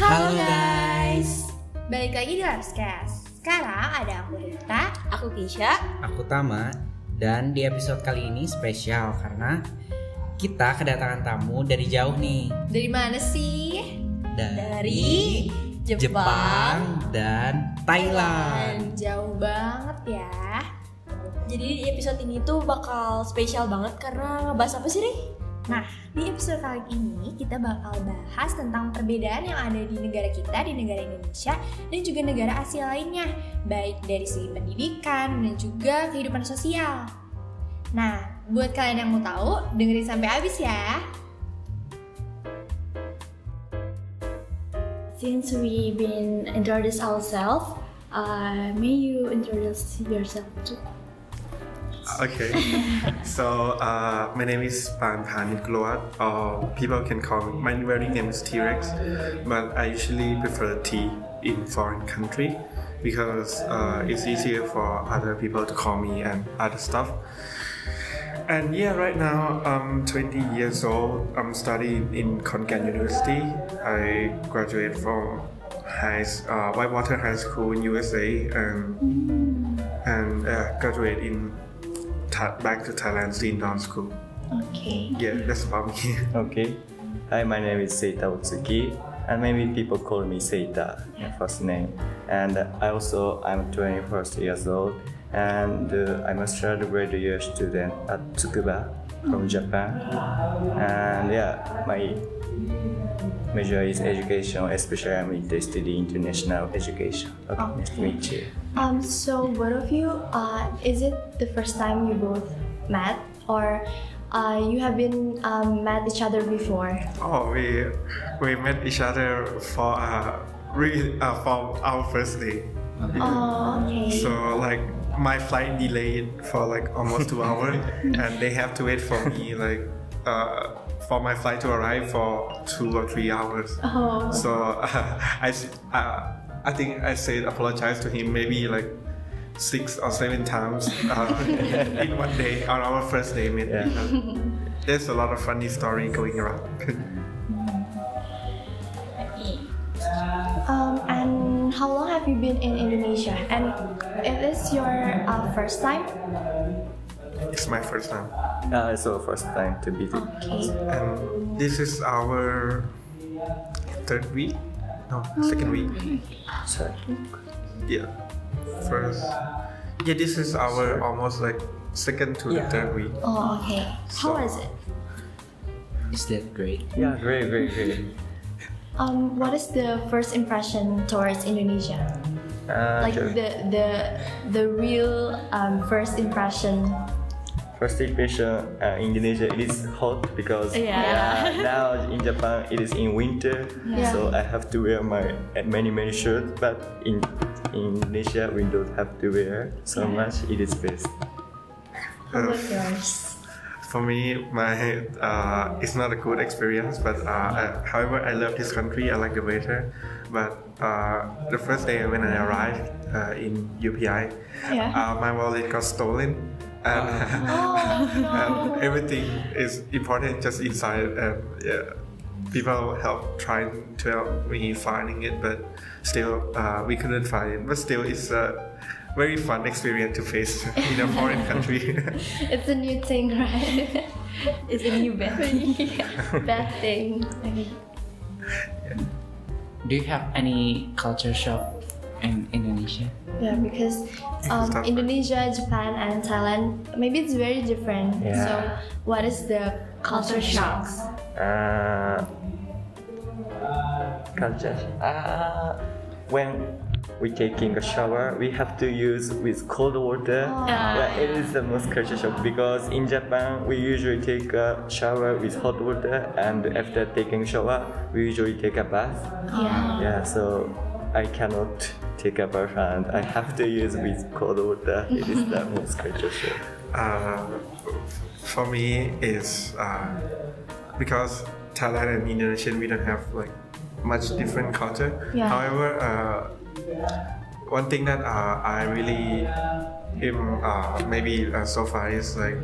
Halo guys. Balik lagi di Lapscast. Sekarang ada aku Rita. Aku Kisha. Aku Tama dan di episode kali ini spesial karena kita kedatangan tamu dari jauh nih. Dari mana sih? Dari Jepang, Jepang dan Thailand. Jauh banget ya. Jadi di episode ini tuh bakal spesial banget karena ngebahas apa sih, Ri? Nah, di episode kali ini kita bakal bahas tentang perbedaan yang ada di negara kita, di negara Indonesia, dan juga negara Asia lainnya, baik dari segi pendidikan dan juga kehidupan sosial. Nah, buat kalian yang mau tahu, dengerin sampai habis ya. Since we been introduce ourselves, uh, may you introduce yourself too? Okay, so uh, my name is Pan Panit Gloat, or people can call me, my very name is T-Rex, but I usually prefer T in foreign country because uh, it's easier for other people to call me and other stuff. And yeah, right now I'm 20 years old. I'm studying in Khon Kaen University. I graduated from high, uh, Whitewater High School in USA and and uh, graduate in Tha- back to Thailand Sindon School. Okay. Yeah, that's about me. Okay. Hi, my name is Seita Utsuki, and maybe people call me Seita, my first name. And I also I'm 21st years old, and uh, I'm a third grade year student at Tsukuba from Japan. And yeah, my major is education, especially I'm interested in international education. Okay, nice to meet you. Um, so both of you, uh, is it the first time you both met, or uh, you have been um, met each other before? Oh, we we met each other for uh, re- uh for our first day. Oh, okay. So like my flight delayed for like almost two hours, and they have to wait for me like uh, for my flight to arrive for two or three hours. Oh. So uh, I s- uh, I think I said apologize to him maybe like six or seven times uh, in one day on our first day meet. Yeah. There's a lot of funny story going around. Um, and how long have you been in Indonesia? And it is your uh, first time? It's my first time, Uh, it's our first time to visit. Okay. and this is our third week. No, second week. Sorry. Yeah, first. Yeah, this is our almost like second to the third week. Oh, okay. How So- was it? Is that great? Yeah, great, great, great. Um, what is the first impression towards Indonesia? Uh, Like sure. the the the real um, first impression. First impression, uh, Indonesia it is hot because Yeah. uh, now in Japan it is in winter, Yeah. so I have to wear my uh, many many shirts. But in, in Indonesia we don't have to wear so much. It is best. How about yours? For me, my uh, it's not a good experience, but uh, uh, however, I love this country. I like the weather, but uh, the first day when I arrived uh, in UPI, Yeah. uh, my wallet got stolen, Um, oh, um, and, and everything is important just inside. And yeah, people help trying to help me finding it, but still uh, we couldn't find it. But still, it's a very fun experience to face in a foreign country. It's a new thing, right? It's a new band. Bad thing. Okay. Do you have any culture shock in Indonesia? Yeah, because um, Indonesia, Japan, and Thailand, maybe it's very different. Yeah. So, what is the culture shocks? Uh, culture. Uh, when we taking a shower, we have to use with cold water. Yeah, it is the most culture shock because in Japan we usually take a shower with hot water, and after taking shower we usually take a bath. Yeah. Yeah, so I cannot take a bath and I have to use with cold water. It is the most culture shock. uh, for me is uh, because Thailand and Indonesia we don't have like much different culture. Yeah. However, uh, one thing that uh, I really am uh, maybe uh, so far is like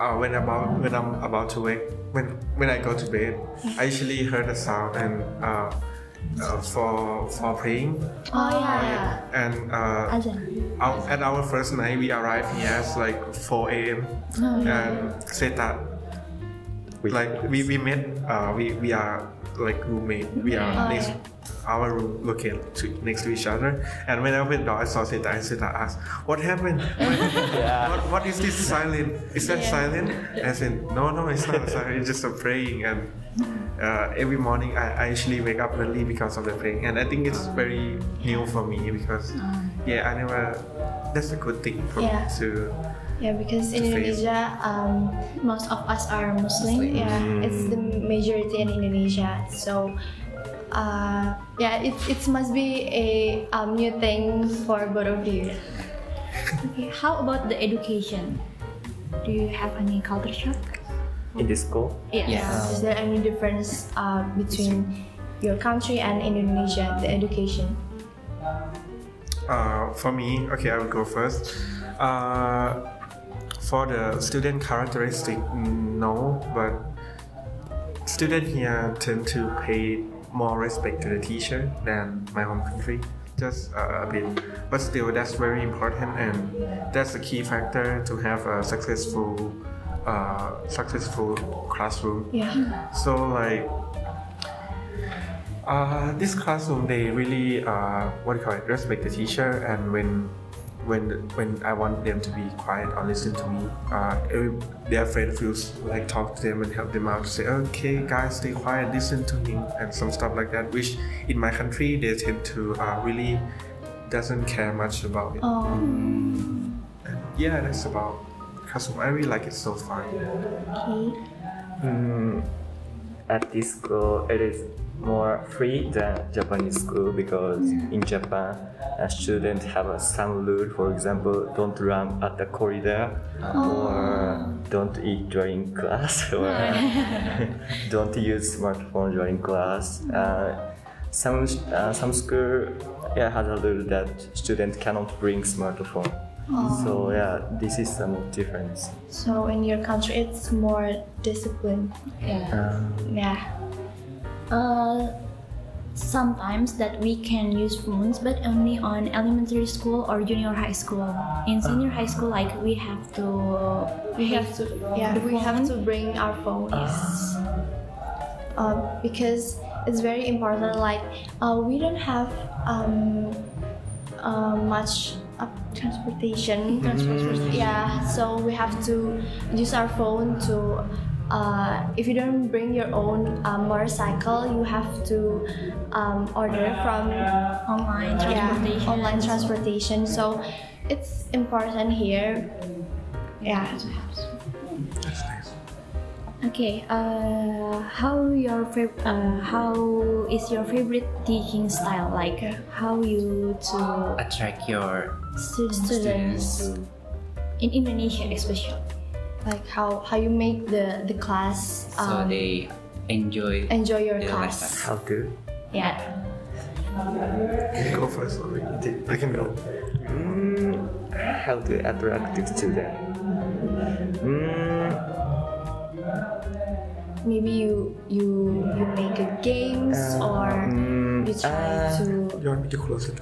uh, when about when I'm about to wake when when I go to bed, I usually heard the sound and uh, for for praying. Oh yeah. and uh, our, at our first night we arrived here at like 4 a.m. and said that like we, we met uh, we, we are like roommate. We are next our room located to, next to each other. And when I opened the door I saw Seita and Seita asked what happened? What, what is this silent? Is that silent? I said no no it's not silent it's just a praying. And uh, every morning I, I usually wake up early because of the praying and I think it's very new for me because yeah I never that's a good thing for Yeah. me to Yeah, because in face. Indonesia, um, most of us are Muslim. Muslim. Yeah, it's the majority in Indonesia. So, uh, yeah, it, it must be a um, new thing for both of you. Okay, how about the education? Do you have any culture shock? In this school, Yeah. Yes. Is there any difference uh, between your country and Indonesia, the education? Uh, for me, okay, I will go first. Uh, for the student characteristic, no, but student here tend to pay more respect to the teacher than my home country, just uh, a bit. But still, that's very important, and that's a key factor to have a successful, uh, successful classroom. Yeah. So like uh, this classroom they really uh, what do you call it respect the teacher and when when when I want them to be quiet or listen to me uh, every, their friend feels like talk to them and help them out to say okay guys stay quiet listen to him, and some stuff like that which in my country they tend to uh, really doesn't care much about it Oh, and yeah that's about classroom I really like it so far okay. mm, at this school it is more free than Japanese school because in Japan a student have a some rule for example don't run at the corridor or don't eat during class or don't use smartphone during class. Uh, some uh, some school yeah has a rule that student cannot bring smartphone so yeah this is some difference So in your country, it's more disciplined. Yeah. um, Yeah. Uh, sometimes that we can use phones, but only on elementary school or junior high school. In senior high school, like we have to We have to, yeah, the we have to bring our phones. Uh, because it's very important. Like, uh, we don't have um, uh, much uh, transportation. Yeah, so we have to use our phone to. Uh, if you don't bring your own uh, motorcycle, you have to um, order from online yeah, transportation. online transportation. So it's important here. Yeah. that's nice Okay. Uh, how your fav- uh, how is your favorite teaching style? Like how you to Attract your students, students. in Indonesia especially. like how how you make the the class so um, they enjoy enjoy your class. lesson. how to yeah. Go first? Or I can go. Mm, how to attract the student? Mm, maybe you you you make a games or mm, you try uh, to you want me to close it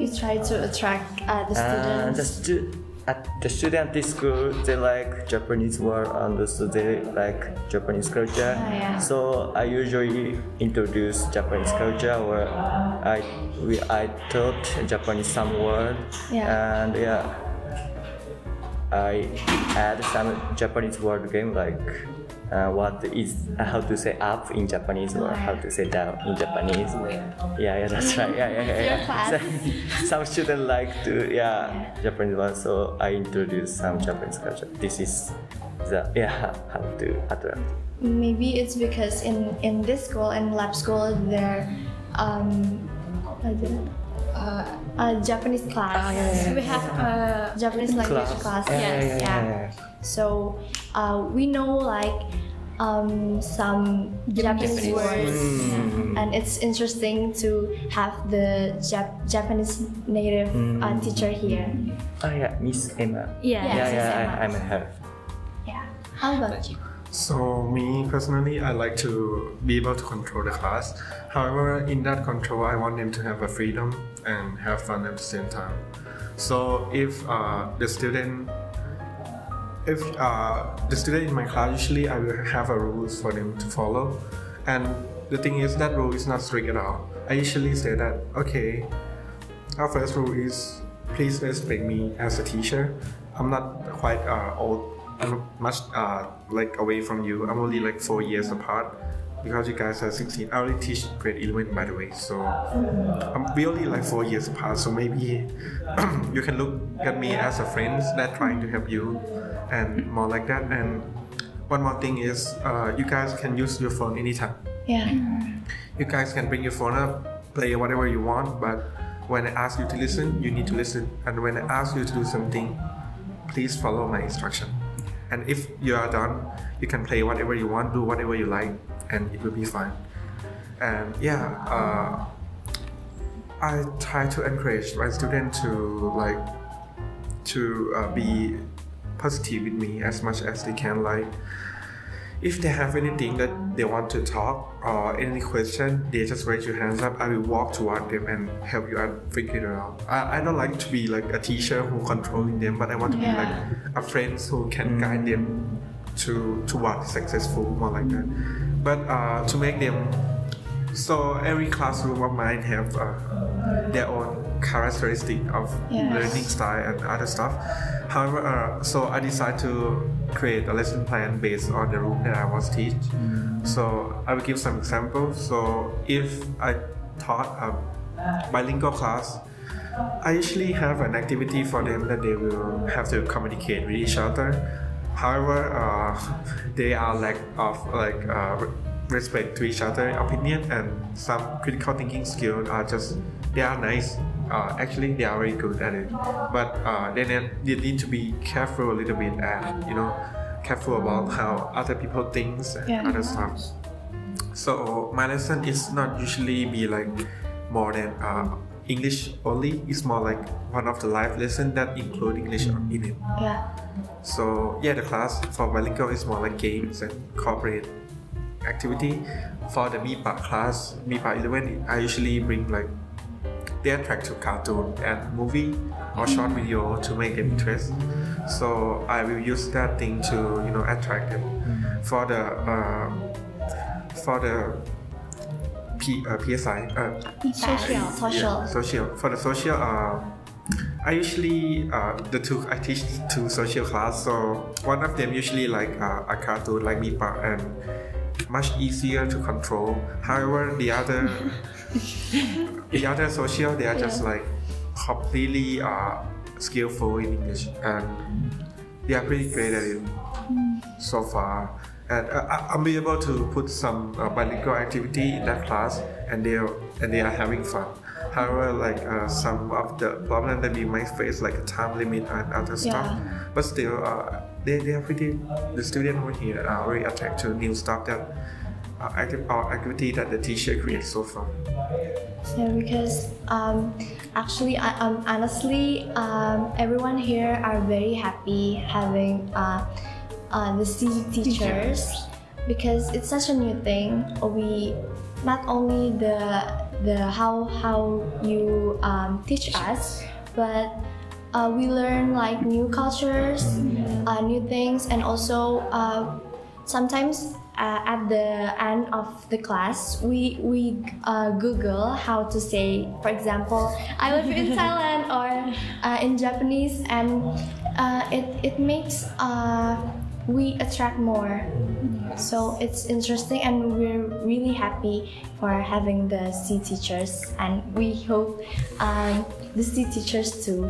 you try to attract uh, the uh, students the, stu- at the student this school, they like Japanese word and also they like Japanese culture. Ah, yeah. So I usually introduce Japanese culture or I we I taught Japanese some word Yeah. and yeah. I add some Japanese word game like uh, what is uh, how to say up in Japanese or how to say down in Japanese. Yeah, yeah, that's right. Yeah, yeah, yeah. Yeah. So- some students like to yeah, Japanese one, so I introduce some Japanese culture. This is the yeah how to attract. maybe it's because in in this school in lab school there um uh, a Japanese class We have uh, Japanese language class, Yeah, yes yeah, yeah, yeah. So uh, we know like um, some Japanese, Japanese words, Mm. and it's interesting to have the Jap- Japanese native uh, teacher here. Oh yeah, Miss Emma. yeah. Yeah, Yes, yeah, Miss I, Emma. I met her. How about you? So me personally, I like to be able to control the class. However, in that control, I want them to have a freedom and have fun at the same time. So if uh, the student, if uh, the student in my class, usually I will have a rules for them to follow, and the thing is that rule is not strict at all. I usually say that okay, our first rule is please respect me as a teacher. I'm not quite uh, old. I'm much uh, like away from you. I'm only like four years apart because you guys are 16. I only teach grade 11 by the way. So I'm we only like four years apart. So maybe you can look at me as a friend that trying to help you and more like that. And one more thing is uh, you guys can use your phone anytime Yeah. you guys can bring your phone up, play whatever you want, but when I ask you to listen, you need to listen. And when I ask you to do something, please follow my instruction. And if you are done, you can play whatever you want, do whatever you like, and it will be fine. And yeah, uh, I try to encourage my students to like to uh, be positive with me as much as they can. Like if they have anything that they want to talk or any question, they just raise your hands up. I will walk toward them and help you out figure it out. I, I don't like to be like a teacher who controlling them, but I want to be like a friend who can guide them to toward successful, more like that. But uh, to make them so every classroom of mine have uh, their own characteristic of Yes. learning style and other stuff. However, uh, so I decided to create a lesson plan based on the room that I was teach. So I will give some examples. So if I taught a bilingual class, I usually have an activity for them that they will have to communicate with each other. However, uh, they are lack of like uh, respect to each other, opinion, and some critical thinking skills are just they are nice. Uh, actually, they are very good at it, but uh, they, need, they need to be careful a little bit and you know careful about how other people thinks and Yeah. other stuff. So my lesson is not usually be like more than uh, English only. It's more like one of the live lesson that include English in it. Yeah. So yeah, the class for bilingual is more like games and corporate activity. For the MIPA class, MIPA 11, I usually bring like they attract to cartoon and movie or short video to make them interest. So I will use that thing to you know attract them. For the uh, for the P, uh, PSI uh, Social. Social. yeah, social. For the social, uh, I usually uh, the two I teach two social class. So one of them usually like uh, a cartoon like MIPA and much easier to control. However, the other the other social they are just like completely uh, skillful in English and they are pretty great at it so far. And uh, I- I'm be able to put some uh, bilingual activity in that class, and they are and they are having fun. However, like uh, some of the problem that we might face, like a time limit and other stuff, but still, uh, they, they are pretty. The students over here are very attracted to new stuff that uh, activity that the teacher creates so far. Yeah, because um, actually, I, um, honestly, um, everyone here are very happy having uh, uh, the SEA teachers because it's such a new thing. We not only the the how how you um, teach us, but uh, we learn like new cultures, uh, new things, and also uh, sometimes uh, at the end of the class we we uh, google how to say for example i live in thailand or uh, in japanese and uh, it, it makes uh, we attract more so it's interesting and we're really happy for having the SEA teachers and we hope um, the SEA teachers too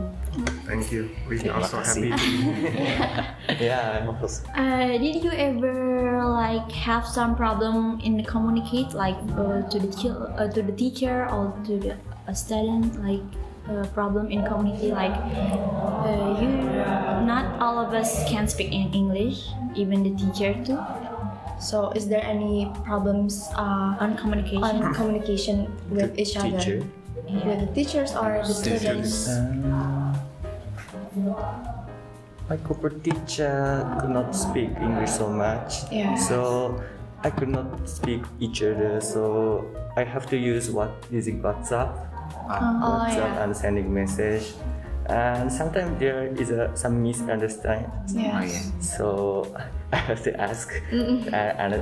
Thank you. We're also happy. to be Yeah, I'm so. Uh, did you ever like have some problem in communicate like uh, to the uh, to the teacher or to the a student like uh, problem in community like uh, you not all of us can speak in English even the teacher too so is there any problems uh, on communication on communication with each other Teacher. with the teachers or the students Um, my corporate teacher could not speak English so much. Yeah. So I could not speak each other. So I have to use what using WhatsApp, Oh WhatsApp yeah. and sending message. And sometimes there is a, some misunderstanding. Yeah. Oh yeah. So I have to ask uh, and uh,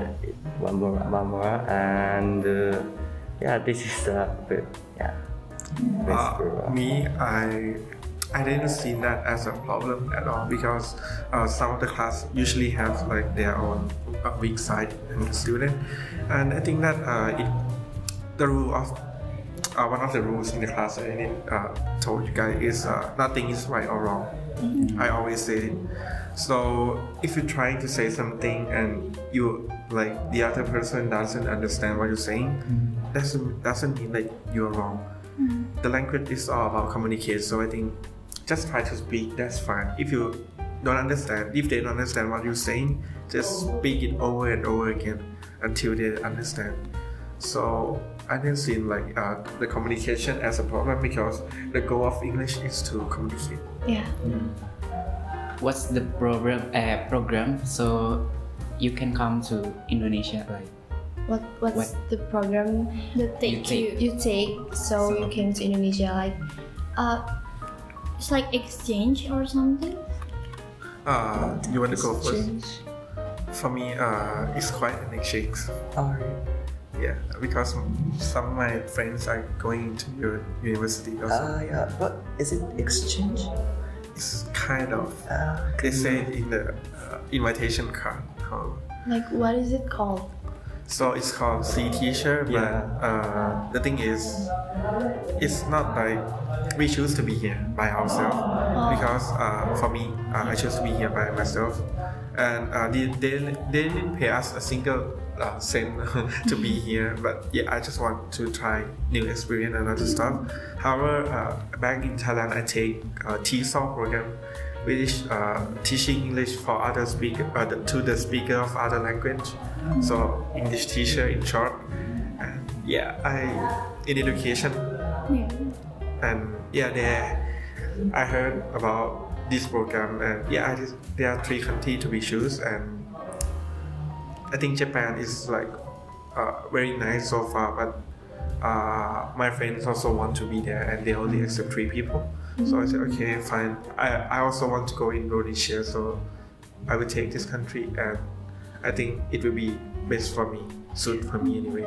one more, one more, and uh, yeah, this is the bit, yeah. best Uh, me, I I didn't see that as a problem at all because uh, some of the class usually have like their own uh, weak side in the student, and I think that uh, it the rule of uh, one of the rules in the class I didn't uh, told you guys is uh, nothing is right or wrong. I always say it. So if you're trying to say something and you like the other person doesn't understand what you're saying, doesn't doesn't mean that you're wrong. The language is all about communicate. So I think just try to speak. That's fine. If you don't understand, if they don't understand what you're saying, just speak it over and over again until they understand. So I didn't see like uh, the communication as a problem because the goal of English is to communicate. Yeah. What's the program? Uh, program so you can come to Indonesia like What What's What? the program The take take. you take so, So- you came to Indonesia? Like, uh, It's like exchange or something. Uh, you want to go first? For me, uh, it's quite an exchange. Yeah, because some of my friends are going to your university also. Ah, yeah. What is it? Exchange? it's kind of Ah, they say in the uh, invitation card. How- like what is it called? So it's called SEA teacher, but Yeah. uh, the thing is, it's not like we choose to be here by ourselves. Because uh, for me, uh, I choose to be here by myself, and uh, they, they, they didn't pay us a single uh, cent to be here. But yeah, I just want to try new experience and other stuff. However, uh, back in Thailand, I take uh, TESOL program which uh, teaching English for other speaker uh, the- to the speaker of other language. So English teacher in short. And yeah, I in education. Yeah. And yeah, there I heard about this program and yeah, I just, there are three countries to be choose and I think Japan is like uh, very nice so far, but uh, my friends also want to be there and they only accept three people. So I said, okay, fine. I, I also want to go in Indonesia, so I will take this country and I think it will be best for me, suit for me anyway.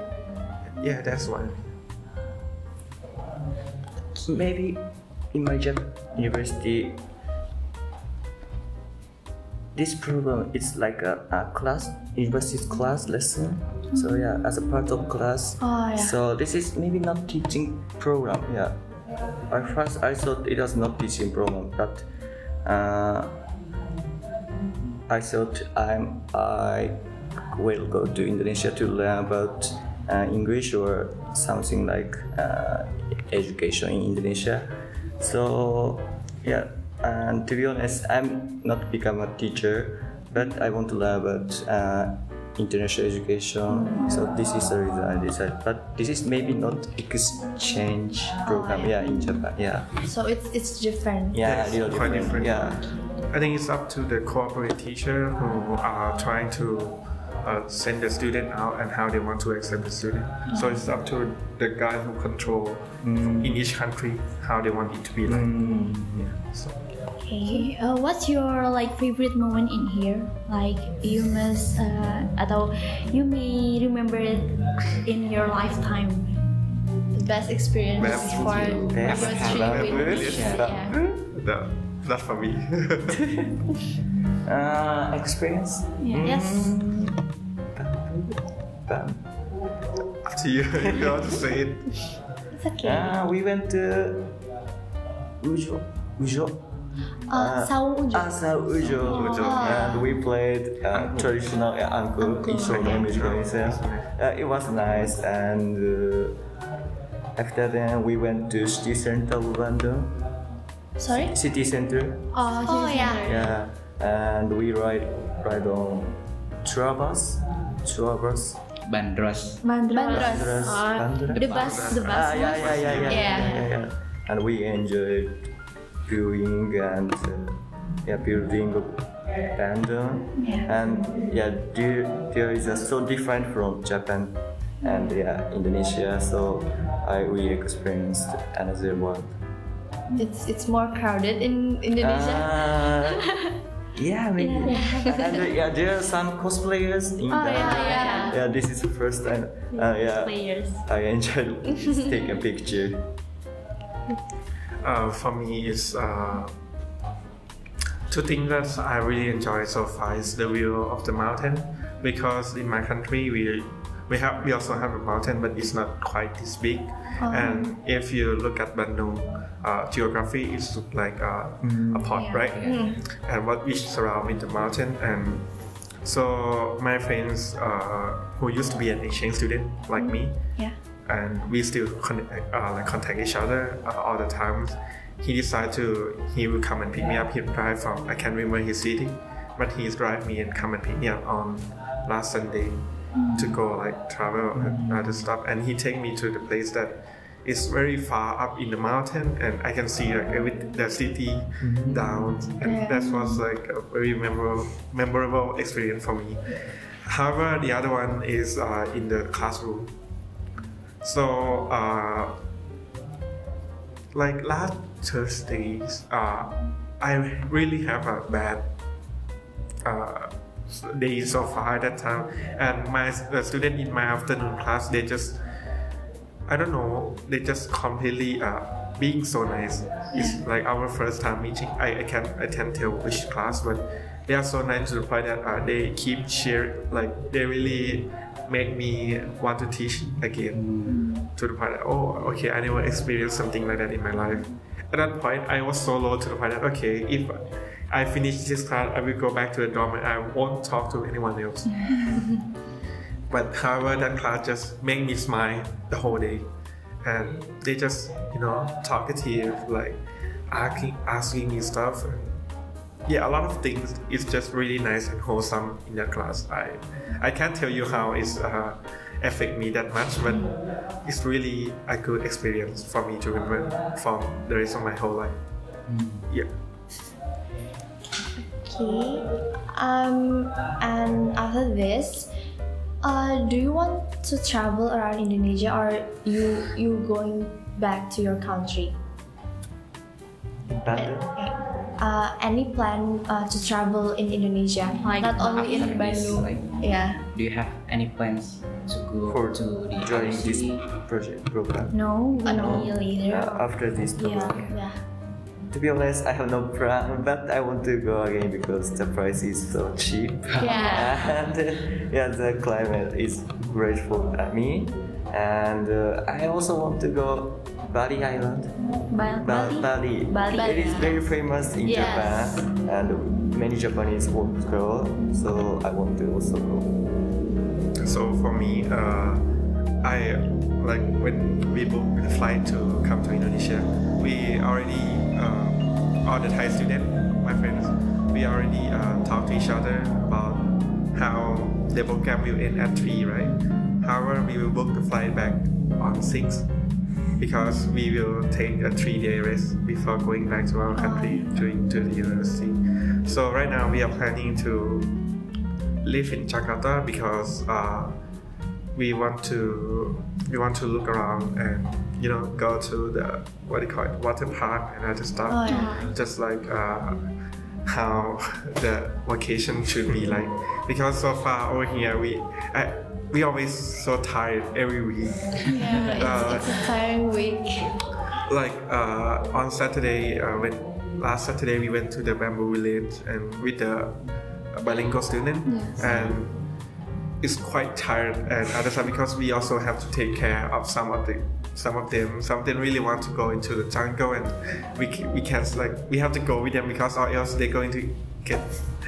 Yeah, that's why. maybe in my Jap university this program is like a, a class university class lesson. So yeah as a part of class. Oh, yeah. so this is maybe not teaching program yeah. At first i thought it was not teaching program but uh, i thought i'm i will go to indonesia to learn about uh, english or something like uh, education in indonesia. So yeah and to be honest i'm not become a teacher but i want to learn about uh, international education so this is the reason i decided but this is maybe not exchange program yeah in japan yeah So it's it's different. yeah Yes, a little quite different. different. yeah I think it's up to the corporate teacher who are trying to uh, send the student out and how they want to accept the student. So it's up to the guy who control in each country how they want it to be like. Yeah, so. Okay, uh, what's your like favorite moment in here? Like you must uh, atau you may remember it in your lifetime. The best experience Best for Best your trip ever. with Best yeah. No, not for me. uh, experience Yes. Bam. up to you. you don't want to say it. It's okay. Ah, we went to Udjo. Udjo. Uh, Saung Udjo. Asa Udjo. Udjo. And we played uh, traditional uh, angklung in Solo Music Museum. Uh, it was nice and uh, after that we went to City Center of Bandung. Sorry. City Center. oh, Oh yeah. there. Yeah. And we ride ride on tour bus. Tour bus. Bandros. Bandros. Bandros. Ah, Bandros. the bus, the bus. Ah, yeah, yeah, yeah, yeah, Yeah. yeah, yeah, yeah. And we enjoyed viewing and uh, yeah, building Bandung. Yeah. And yeah, there, there is a so different from Japan and yeah, Indonesia. So I we experienced another world. It's it's more crowded in Indonesia. Uh, yeah, maybe. and uh, yeah, there are some cosplayers in Oh, yeah, yeah. Yeah, this is the first time. Uh, yeah, Players. I enjoyed taking a picture. Uh, for me, is uh, two things that I really enjoy so far is the view of the mountain. Because in my country we we have we also have a mountain but it's not quite this big. And if you look at Bandung uh, geography it's like uh, a pot right? And what what is surround with the mountain. And so my friends uh, who used to be an exchange student like me Yeah. And we still con- uh, like contact each other uh, all the time. He decided to he will come and pick me up. He drive from I can't remember his city, but he drive me and come and pick me up on last Sunday to go like travel and other stuff. And he take me to the place that is very far up in the mountain, and I can see like every the city down, and that was like a very memorable memorable experience for me. However, the other one is uh, in the classroom. So, uh, like last Thursdays, uh, I really have a bad uh, day so far at that time, and my the student in my afternoon class they just I don't know they just completely uh, being so nice. It's like our first time meeting. I, I can't I can't tell which class, but they are so nice to the point that uh, they keep share like they really make me want to teach again to the point that oh okay I never experienced something like that in my life. At that point I was so low to the point that okay if I finish this class I will go back to the dorm and I won't talk to anyone else. but however that class just made me smile the whole day and they just you know talkative like asking asking me stuff yeah a lot of things it's just really nice and wholesome in that class i i can't tell you how it's uh, affect me that much but it's really a good experience for me to remember from the rest of my whole life yeah Okay. Um, and after this, uh, do you want to travel around Indonesia or you you going back to your country? In Bandung. Uh, any plan uh, to travel in Indonesia? Like Not only in After Bandung. like, Yeah. do you have any plans to go For to the joining other this project program. No, no. me later. Uh, after this program. Yeah. Yeah. To be honest, I have no plan, but I want to go again because the price is so cheap. Yeah. and uh, yeah, the climate is great for uh, me. And uh, I also want to go Bali Island. Ba- Ba- Bali. Bali. Bali. It is very famous in Yes. Japan, and many Japanese want to go. So I want to also go. So for me, uh, I like when we booked the flight to come to Indonesia, we already uh, all the Thai student, my friends, we already uh, talked to each other about how the program will end at three, right? However, we will book the flight back on six because we will take a three-day rest before going back to our country to, to the university. So right now we are planning to live in Jakarta because uh, we want to we want to look around and you know go to the what do you call it water park and other stuff Oh, yeah. just like uh, how the vacation should be like because so far over here we I, we always so tired every week Yeah. It's, Uh, it's a tiring week. like uh, on Saturday uh, when last Saturday we went to the bamboo village and with the bilingual student and it's quite tired and other time because we also have to take care of some of the some of them some of them really want to go into the jungle and we we can't like we have to go with them because or else they're going to get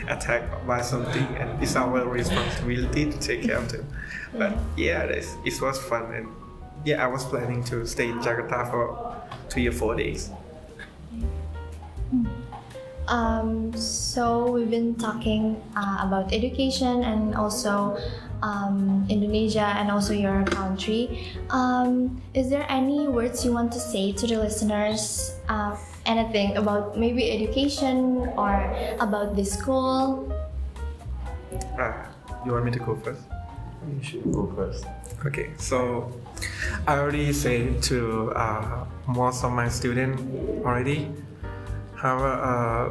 attacked by something and it's our responsibility to take care of them. But yeah it was fun and yeah I was planning to stay in Jakarta for three or four days. Um, so we've been talking uh, about education and also um, Indonesia and also your country. Um, is there any words you want to say to the listeners? Uh, anything about maybe education or about the school? Uh, you want me to go first? You should go first. Okay, so I already said to uh, most of my students already. However, uh,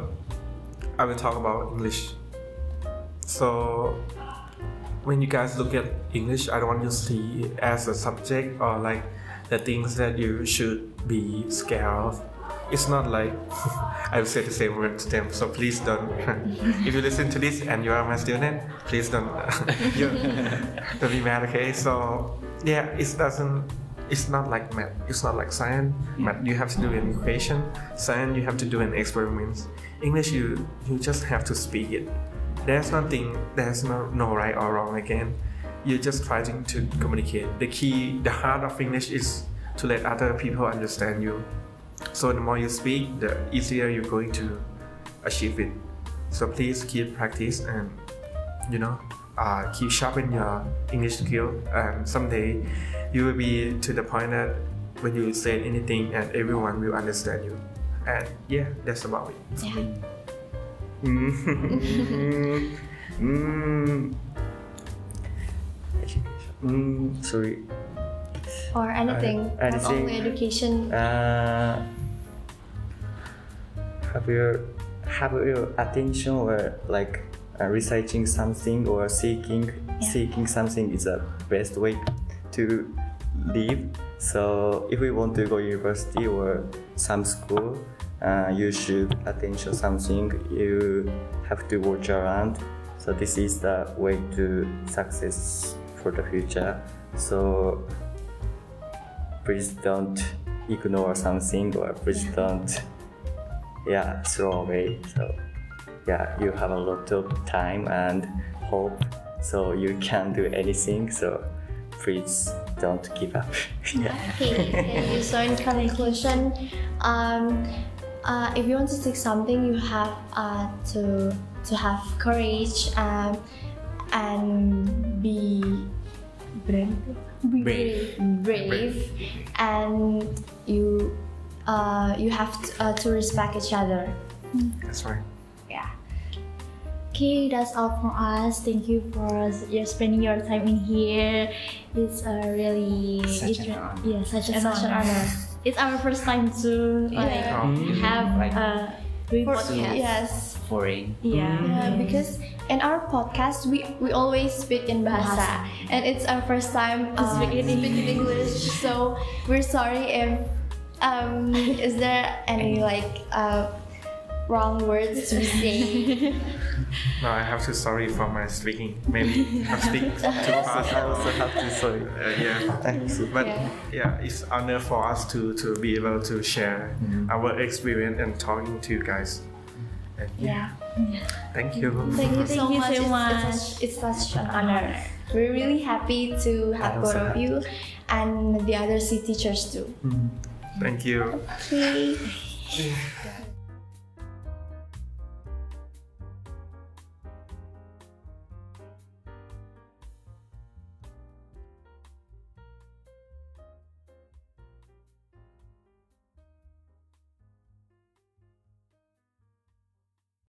I will talk about English. So when you guys look at English, I don't want you to see it as a subject or like the things that you should be scared of. It's not like I will say the same word to them. So please don't. if you listen to this and you are my student, please don't. you, don't be mad. Okay. So yeah, it doesn't. It's not like math. It's not like science. Math you have to do an equation. Science you have to do an experiment. English you you just have to speak it. There's nothing. There's no no right or wrong again. You're just trying to communicate. The key, the heart of English is to let other people understand you. So the more you speak, the easier you're going to achieve it. So please keep practice and you know uh, keep sharpening your English skill. And someday you will be to the point that when you say anything and everyone will understand you. And yeah, that's about it. me. Mm. mm. Mm, sorry. Or anything? Uh, not anything. only education. Uh, have your have your attention or like uh, researching something or seeking seeking something is the best way to live. So if we want to go university or some school, uh, you should attention something. You have to watch around. So this is the way to success for the future. So please don't ignore something or please don't yeah throw away so yeah you have a lot of time and hope so you can do anything so please don't give up yeah Okay. So in conclusion, um, uh, if you want to take something, you have uh, to to have courage um, and be brave, Brave. brave, and you uh, you have to, uh, to respect each other. That's right. Yeah. Okay, that's all from us. Thank you for your spending your time in here. It's a really Such an honor. Yeah, such, It's an, such an honor. Honor. It's our first time to like Yeah. have Like- uh, doing For- podcast. Yes. Foreign. Yeah. Yeah, because in our podcast we, we always speak in bahasa, Bahasa. and it's our first time um, speak in speak in English. So we're sorry if um, is there any like uh, wrong words to say. No, I have to sorry for my speaking. Maybe I speak too fast. I also have to sorry Uh, yeah. I'm But Yeah. yeah. it's honor for us to to be able to share our experience and talking to you guys. And yeah, yeah. thank you. Thank you so Thank you much. so It's- much. It's, such, it's such an honor. We're really happy to have both of you and the other SEA teachers too. Thank you. Okay.